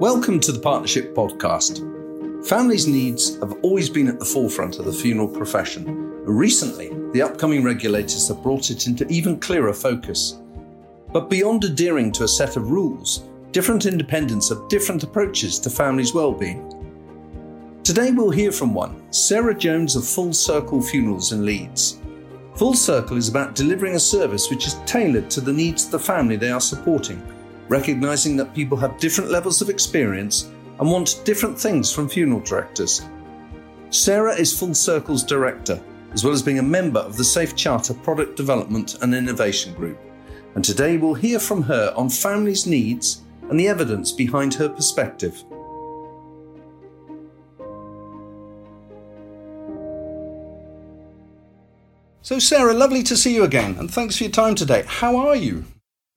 Welcome to the Partnership Podcast. Families' needs have always been at the forefront of the funeral profession. Recently, the upcoming regulators have brought it into even clearer focus. But beyond adhering to a set of rules, different independents have different approaches to families' well-being. Today we'll hear from one, Sarah Jones of Full Circle Funerals in Leeds. Full Circle is about delivering a service which is tailored to the needs of the family they are supporting recognizing that people have different levels of experience and want different things from funeral directors. Sarah is Full Circle's director, as well as being a member of the Safe Charter Product Development and Innovation Group. And today we'll hear from her on families' needs and the evidence behind her perspective. So, Sarah, lovely to see you again, and thanks for your time today. How are you?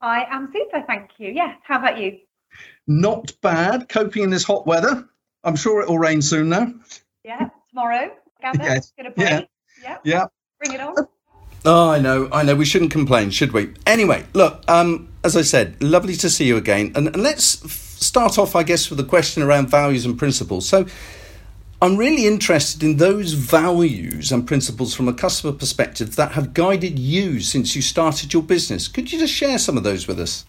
I am super, thank you. Yes, how about you? Not bad. Coping in this hot weather. I'm sure it will rain soon now. Yeah, tomorrow. Gather. Yes. Get a. Yeah. Yeah. Yeah. Bring it on. Oh, I know, I know. We shouldn't complain, should we? Anyway, look, um, as I said, lovely to see you again. And, and let's f- start off, I guess, with a question around values and principles. So, I'm really interested in those values and principles from a customer perspective that have guided you since you started your business. Could you just share some of those with us?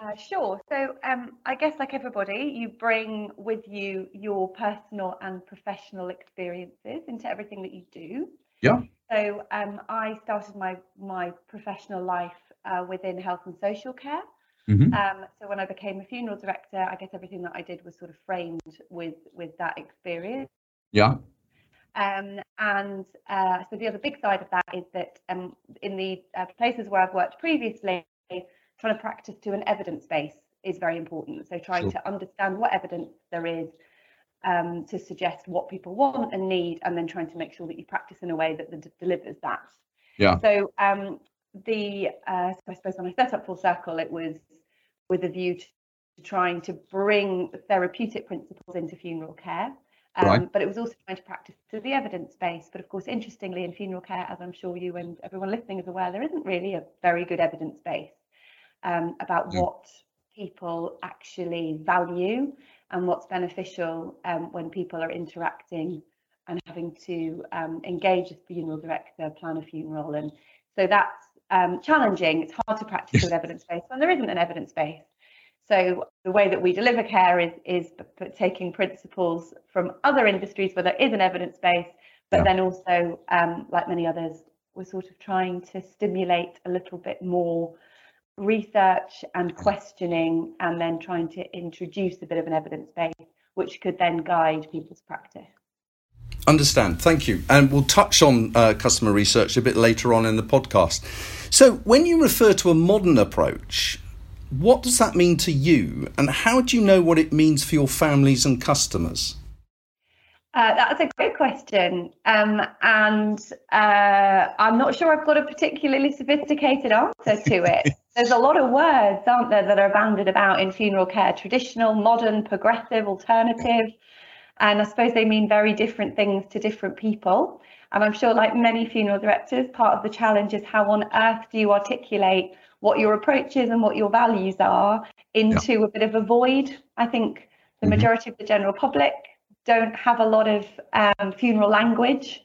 Uh, sure. So, um, I guess, like everybody, you bring with you your personal and professional experiences into everything that you do. Yeah. So, um, I started my my professional life uh, within health and social care. Mm-hmm. Um, so, when I became a funeral director, I guess everything that I did was sort of framed with with that experience. Yeah. Um, and uh, so the other big side of that is that um, in the uh, places where I've worked previously, trying to practice to an evidence base is very important. So trying Sure. to understand what evidence there is um, to suggest what people want and need, and then trying to make sure that you practice in a way that d- delivers that. Yeah. So um, the uh, so I suppose when I set up Full Circle, it was with a view to trying to bring therapeutic principles into funeral care. Um, Right. But it was also trying to practice to the evidence base. But of course, interestingly, in funeral care, as I'm sure you and everyone listening is aware, there isn't really a very good evidence base um, about Mm. what people actually value and what's beneficial um, when people are interacting and having to um, engage a funeral director, plan a funeral. And so that's um, challenging. It's hard to practice with evidence base when there isn't an evidence base. So the way that we deliver care is is taking principles from other industries where there is an evidence base, but Yeah. then also, um, like many others, we're sort of trying to stimulate a little bit more research and questioning, and then trying to introduce a bit of an evidence base, which could then guide people's practice. Understand. Thank you. And we'll touch on uh, customer research a bit later on in the podcast. So, when you refer to a modern approach, what does that mean to you? And how do you know what it means for your families and customers? Uh, that's a great question. Um, and uh, I'm not sure I've got a particularly sophisticated answer to it. There's a lot of words, aren't there, that are bandied about in funeral care traditional, modern, progressive, alternative. And I suppose they mean very different things to different people. And I'm sure, like many funeral directors, part of the challenge is how on earth do you articulate what your approach is and what your values are into a bit of a void. I think the Mhm. majority of the general public don't have a lot of um, funeral language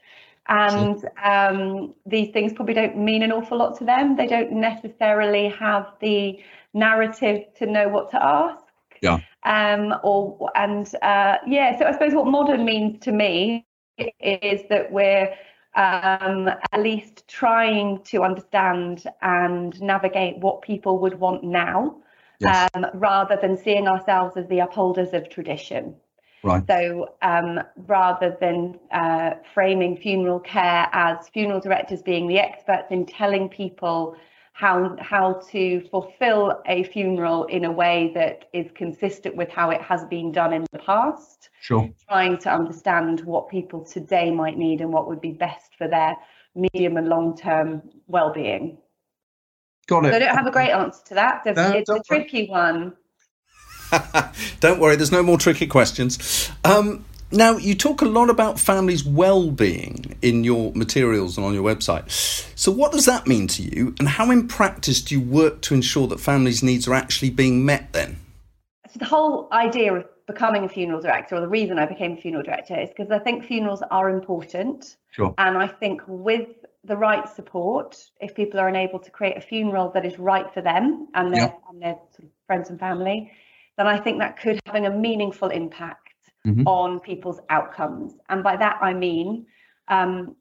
and um, these things probably don't mean an awful lot to them they don't necessarily have the narrative to know what to ask Yeah. um, or and uh, yeah so i suppose what modern means to me is that we're um, at least trying to understand and navigate what people would want now Yes. um, rather than seeing ourselves as the upholders of tradition Right. so um, rather than uh, framing funeral care as funeral directors being the experts in telling people how how to fulfill a funeral in a way that is consistent with how it has been done in the past, Sure. trying to understand what people today might need and what would be best for their medium and long term well-being. Got So I don't have a great answer to that. It's, No, it's a don't worry. tricky one. Don't worry, there's no more tricky questions. Um, now, you talk a lot about families' well being in your materials and on your website. So, what does that mean to you, and how in practice do you work to ensure that families' needs are actually being met then? So the whole idea of becoming a funeral director, or the reason I became a funeral director, is because I think funerals are important. Sure. And I think with the right support, if people are unable to create a funeral that is right for them and their, yeah. and their sort of friends and family, then I think that could having a meaningful impact mm-hmm. on people's outcomes. And by that I mean um,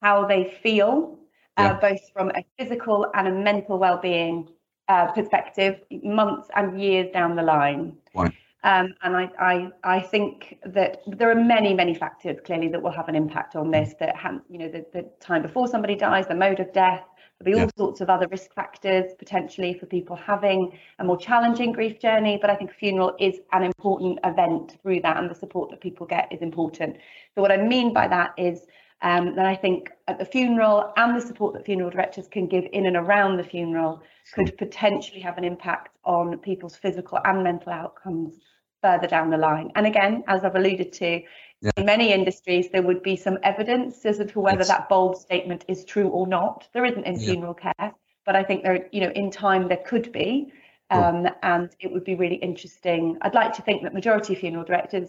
how they feel, uh, yeah. uh, both from a physical and a mental well-being uh, perspective, months and years down the line. Right. Um, and I, I, I think that there are many, many factors clearly that will have an impact on this. That have, you know, the, the time before somebody dies, the mode of death, there'll be all sorts of other risk factors potentially for people having a more challenging grief journey. But I think funeral is an important event through that, and the support that people get is important. So what I mean by that is um, then I think at the funeral and the support that funeral directors can give in and around the funeral could potentially have an impact on people's physical and mental outcomes further down the line. And again, as I've alluded to, yeah. in many industries, there would be some evidence as to whether yes. that bold statement is true or not. There isn't in yeah. funeral care, but I think there, you know, in time there could be. Um, and it would be really interesting. I'd like to think that majority of funeral directors,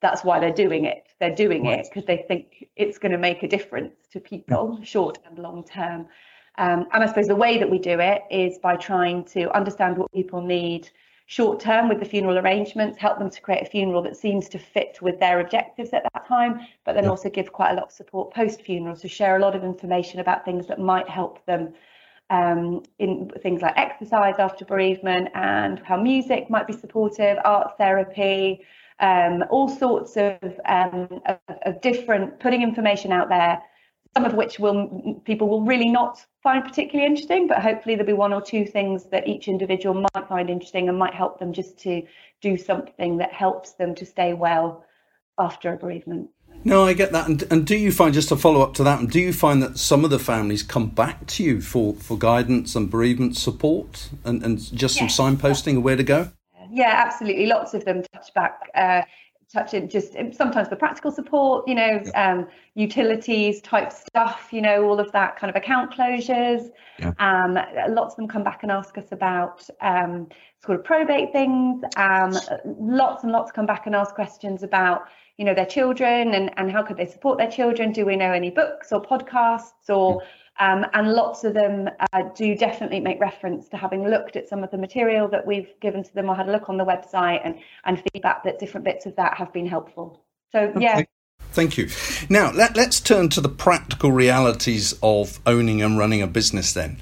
that's why they're doing it. They're doing right. it because they think it's going to make a difference to people, short and long term. Um, and I suppose the way that we do it is by trying to understand what people need short term with the funeral arrangements, help them to create a funeral that seems to fit with their objectives at that time, but then yeah. also give quite a lot of support post funeral to share a lot of information about things that might help them um, in things like exercise after bereavement and how music might be supportive, art therapy, um, all sorts of, um, of, of different putting information out there some of which will people will really not find particularly interesting, but hopefully there'll be one or two things that each individual might find interesting and might help them just to do something that helps them to stay well after a bereavement. No, I get that. And, and do you find, just to follow up to that, and do you find that some of the families come back to you for, for guidance and bereavement support and, and just yes. some signposting of where to go? Yeah, absolutely. Lots of them touch back. Uh, touching just sometimes the practical support, you know, yeah. um, utilities type stuff, you know, all of that kind of account closures. Yeah. Um, lots of them come back and ask us about um, sort of probate things. Um, lots and lots come back and ask questions about, you know, their children and, and how could they support their children? Do we know any books or podcasts or um, and lots of them uh, do definitely make reference to having looked at some of the material that we've given to them or had a look on the website and, and feedback that different bits of that have been helpful. So, yeah. Thank you. Now, let, us turn to the practical realities of owning and running a business then.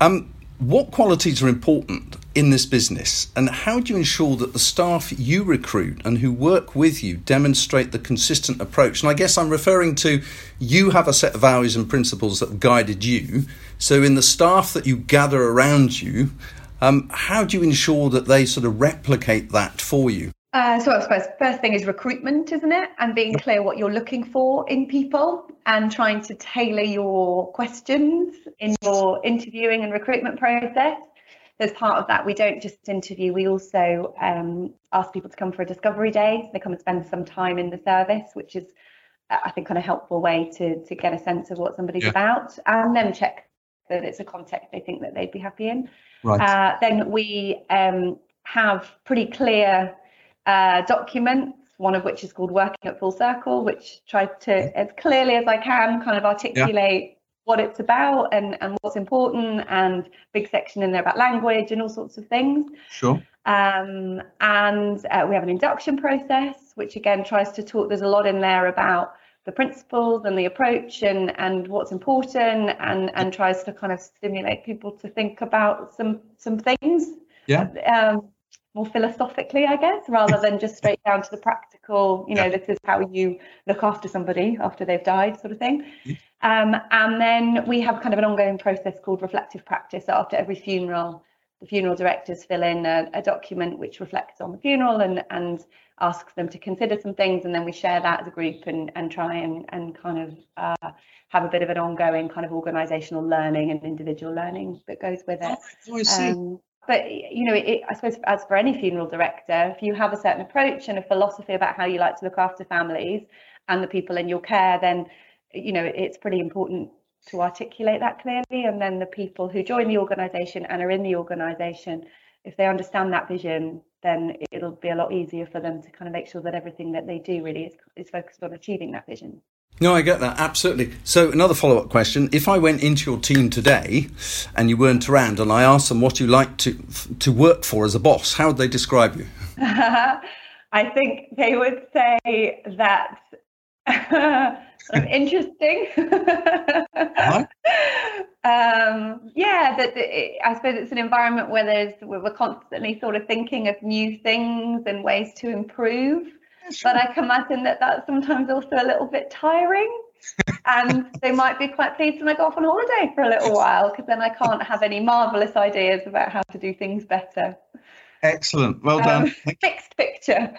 Um, what qualities are important in this business, and how do you ensure that the staff you recruit and who work with you demonstrate the consistent approach? And I guess I'm referring to you have a set of values and principles that have guided you. So, in the staff that you gather around you, um, how do you ensure that they sort of replicate that for you? Uh, so I suppose first thing is recruitment, isn't it? And being clear what you're looking for in people and trying to tailor your questions in your interviewing and recruitment process. As part of that, we don't just interview, we also um, ask people to come for a discovery day. So they come and spend some time in the service, which is, I think, kind of helpful way to, to get a sense of what somebody's yeah. about and then check that it's a context they think that they'd be happy in. Right. Uh, then we um, have pretty clear uh, documents, one of which is called Working at Full Circle, which tries to, as clearly as I can, kind of articulate yeah. what it's about and, and what's important, and big section in there about language and all sorts of things. Sure. Um, and uh, we have an induction process, which again tries to talk, there's a lot in there about the principles and the approach and and what's important and and tries to kind of stimulate people to think about some some things yeah um, more philosophically, I guess, rather than just straight down to the practical, you know, yeah. this is how you look after somebody after they've died, sort of thing. Um, and then we have kind of an ongoing process called reflective practice. So after every funeral, the funeral directors fill in a, a, document which reflects on the funeral and, and asks them to consider some things. And then we share that as a group and, and try and, and kind of uh, have a bit of an ongoing kind of organizational learning and individual learning that goes with it. Oh. Um, but you know it, i suppose as for any funeral director if you have a certain approach and a philosophy about how you like to look after families and the people in your care then you know it's pretty important to articulate that clearly and then the people who join the organization and are in the organization if they understand that vision then it'll be a lot easier for them to kind of make sure that everything that they do really is, is focused on achieving that vision. No, I get that absolutely. So, another follow up question: If I went into your team today, and you weren't around, and I asked them what you like to to work for as a boss, how would they describe you? I think they would say that interesting. um, yeah, that I suppose it's an environment where there's we're constantly sort of thinking of new things and ways to improve. Sure. But I can imagine that that's sometimes also a little bit tiring. and they might be quite pleased when I go off on holiday for a little while because then I can't have any marvelous ideas about how to do things better. Excellent. Well done. Um, fixed picture.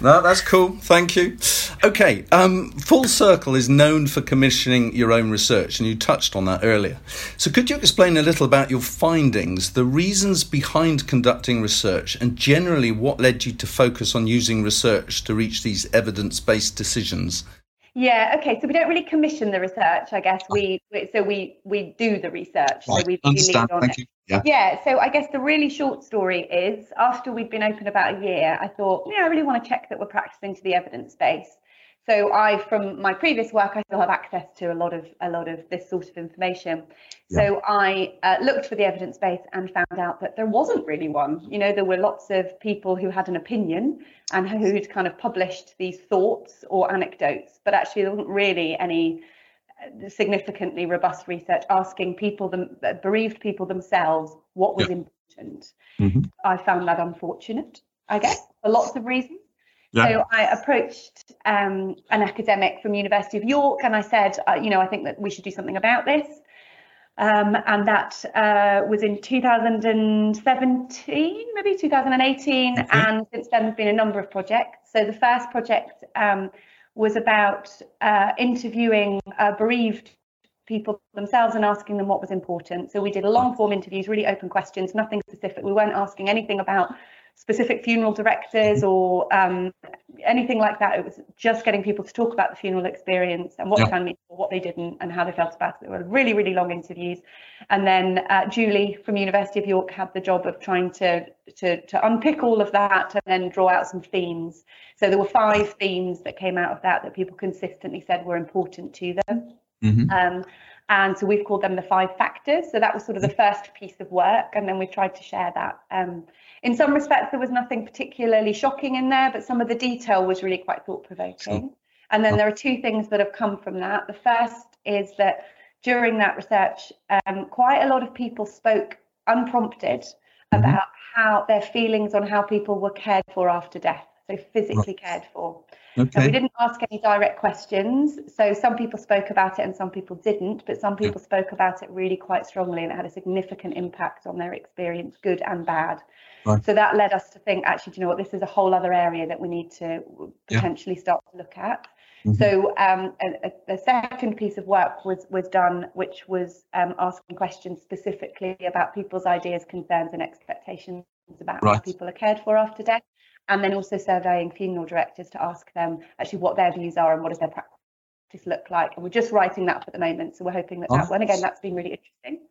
No, that's cool. Thank you. Okay, um, Full Circle is known for commissioning your own research, and you touched on that earlier. So, could you explain a little about your findings, the reasons behind conducting research, and generally what led you to focus on using research to reach these evidence based decisions? Yeah. Okay. So we don't really commission the research, I guess. We, we so we we do the research. Right. So we, we lead on Thank it. You. Yeah. yeah. So I guess the really short story is after we'd been open about a year, I thought, yeah, I really want to check that we're practicing to the evidence base. So I, from my previous work, I still have access to a lot of a lot of this sort of information. Yeah. So I uh, looked for the evidence base and found out that there wasn't really one. You know, there were lots of people who had an opinion and who'd kind of published these thoughts or anecdotes, but actually there wasn't really any uh, significantly robust research asking people, them, uh, bereaved people themselves, what was yeah. important. Mm-hmm. I found that unfortunate, I guess, for lots of reasons. Yeah. So I approached um, an academic from University of York and I said, uh, you know, I think that we should do something about this. Um, and that uh, was in 2017, maybe 2018. Okay. And since then, there's been a number of projects. So the first project um, was about uh, interviewing uh, bereaved people themselves and asking them what was important. So we did a long form interviews, really open questions, nothing specific. We weren't asking anything about specific funeral directors or um, anything like that. It was just getting people to talk about the funeral experience and what yeah. they found meaningful, what they didn't, and how they felt about it. They were really, really long interviews. And then uh, Julie from University of York had the job of trying to, to, to unpick all of that and then draw out some themes. So there were five themes that came out of that that people consistently said were important to them. Mm-hmm. Um, and so we've called them the five factors. So that was sort of the first piece of work. And then we tried to share that. Um, in some respects, there was nothing particularly shocking in there, but some of the detail was really quite thought provoking. Sure. And then there are two things that have come from that. The first is that during that research, um, quite a lot of people spoke unprompted mm-hmm. about how their feelings on how people were cared for after death, so physically cared for. Okay. we didn't ask any direct questions. So some people spoke about it and some people didn't, but some people yeah. spoke about it really quite strongly and it had a significant impact on their experience, good and bad. Right. So that led us to think, actually, do you know what? This is a whole other area that we need to potentially yeah. start to look at. Mm-hmm. So um, a, a, second piece of work was was done, which was um, asking questions specifically about people's ideas, concerns, and expectations about right. how people are cared for after death, and then also surveying funeral directors to ask them actually what their views are and what does their practice look like. And we're just writing that for the moment, so we're hoping that oh. that one again that's been really interesting.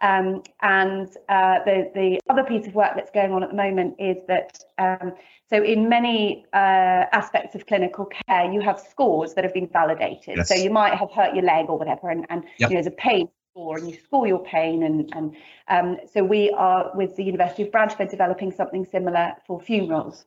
Um, and uh, the, the other piece of work that's going on at the moment is that, um, so in many uh, aspects of clinical care, you have scores that have been validated. Yes. So you might have hurt your leg or whatever, and, and yep. you know, there's a pain score, and you score your pain. And, and um, so we are, with the University of Bradford, developing something similar for funerals.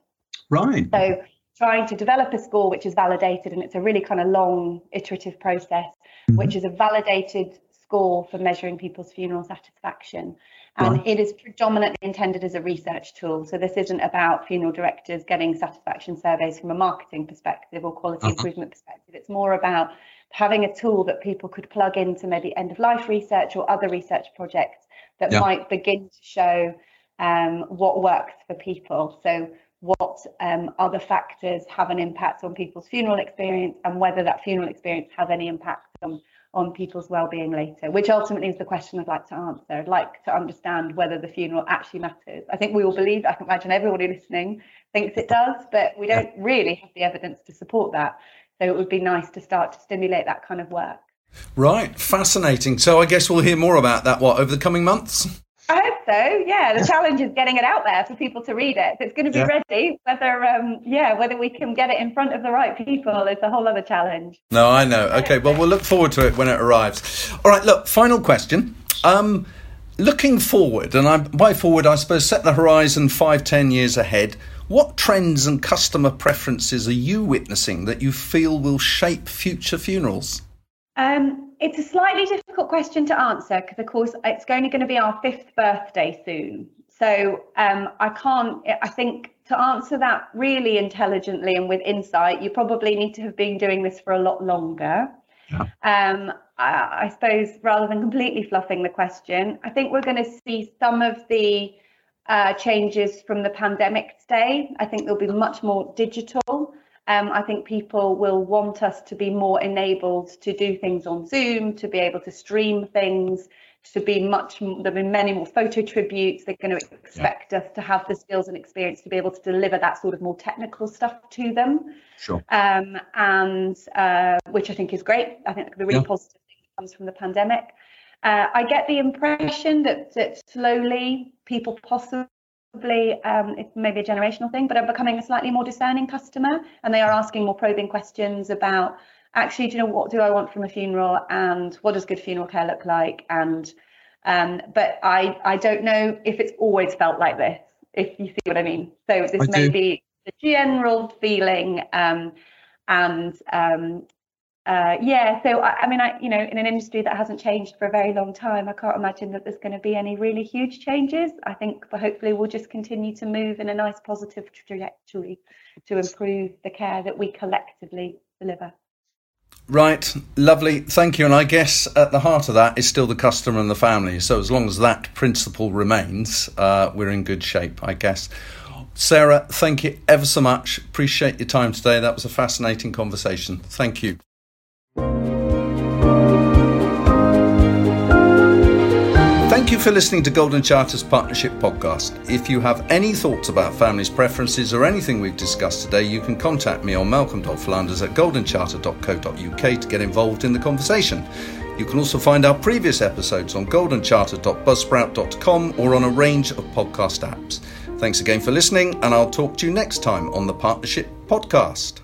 Right. So trying to develop a score which is validated, and it's a really kind of long iterative process, mm-hmm. which is a validated score for measuring people's funeral satisfaction. And right. it is predominantly intended as a research tool. So this isn't about funeral directors getting satisfaction surveys from a marketing perspective or quality uh-huh. improvement perspective. It's more about having a tool that people could plug into maybe end of life research or other research projects that yeah. might begin to show um, what works for people. So what um, other factors have an impact on people's funeral experience and whether that funeral experience has any impact on on people's well-being later which ultimately is the question i'd like to answer. I'd like to understand whether the funeral actually matters. I think we all believe i can imagine everybody listening thinks it does but we don't really have the evidence to support that. So it would be nice to start to stimulate that kind of work. Right. Fascinating. So i guess we'll hear more about that what over the coming months I hope so. Yeah, the challenge is getting it out there for people to read it. It's going to be yeah. ready. Whether, um, yeah, whether we can get it in front of the right people is a whole other challenge. No, I know. Okay, well, we'll look forward to it when it arrives. All right, look, final question. Um, looking forward, and I, by forward, I suppose set the horizon five, ten years ahead. What trends and customer preferences are you witnessing that you feel will shape future funerals? Um, it's a slightly difficult question to answer because, of course, it's only going to be our fifth birthday soon. So um, I can't, I think to answer that really intelligently and with insight, you probably need to have been doing this for a lot longer. Yeah. Um, I, I, suppose rather than completely fluffing the question, I think we're going to see some of the uh, changes from the pandemic today. I think there'll be much more digital. Um, I think people will want us to be more enabled to do things on Zoom, to be able to stream things, to be much, there'll be many more photo tributes. They're going to expect yeah. us to have the skills and experience to be able to deliver that sort of more technical stuff to them. Sure. Um, and uh, which I think is great. I think the really yeah. positive thing comes from the pandemic. Uh, I get the impression that, that slowly people possibly probably um, it's maybe a generational thing, but are becoming a slightly more discerning customer, and they are asking more probing questions about actually, do you know what do I want from a funeral, and what does good funeral care look like, and um, but I I don't know if it's always felt like this, if you see what I mean. So this I may do. be the general feeling, um, and um, uh, yeah, so I, I, mean, I you know, in an industry that hasn't changed for a very long time, I can't imagine that there's going to be any really huge changes. I think, but hopefully, we'll just continue to move in a nice positive trajectory to improve the care that we collectively deliver. Right, lovely, thank you. And I guess at the heart of that is still the customer and the family. So as long as that principle remains, uh, we're in good shape, I guess. Sarah, thank you ever so much. Appreciate your time today. That was a fascinating conversation. Thank you. Thank you for listening to Golden Charter's Partnership Podcast. If you have any thoughts about families' preferences or anything we've discussed today, you can contact me on malcolm.flanders at goldencharter.co.uk to get involved in the conversation. You can also find our previous episodes on goldencharter.buzzsprout.com or on a range of podcast apps. Thanks again for listening, and I'll talk to you next time on the Partnership Podcast.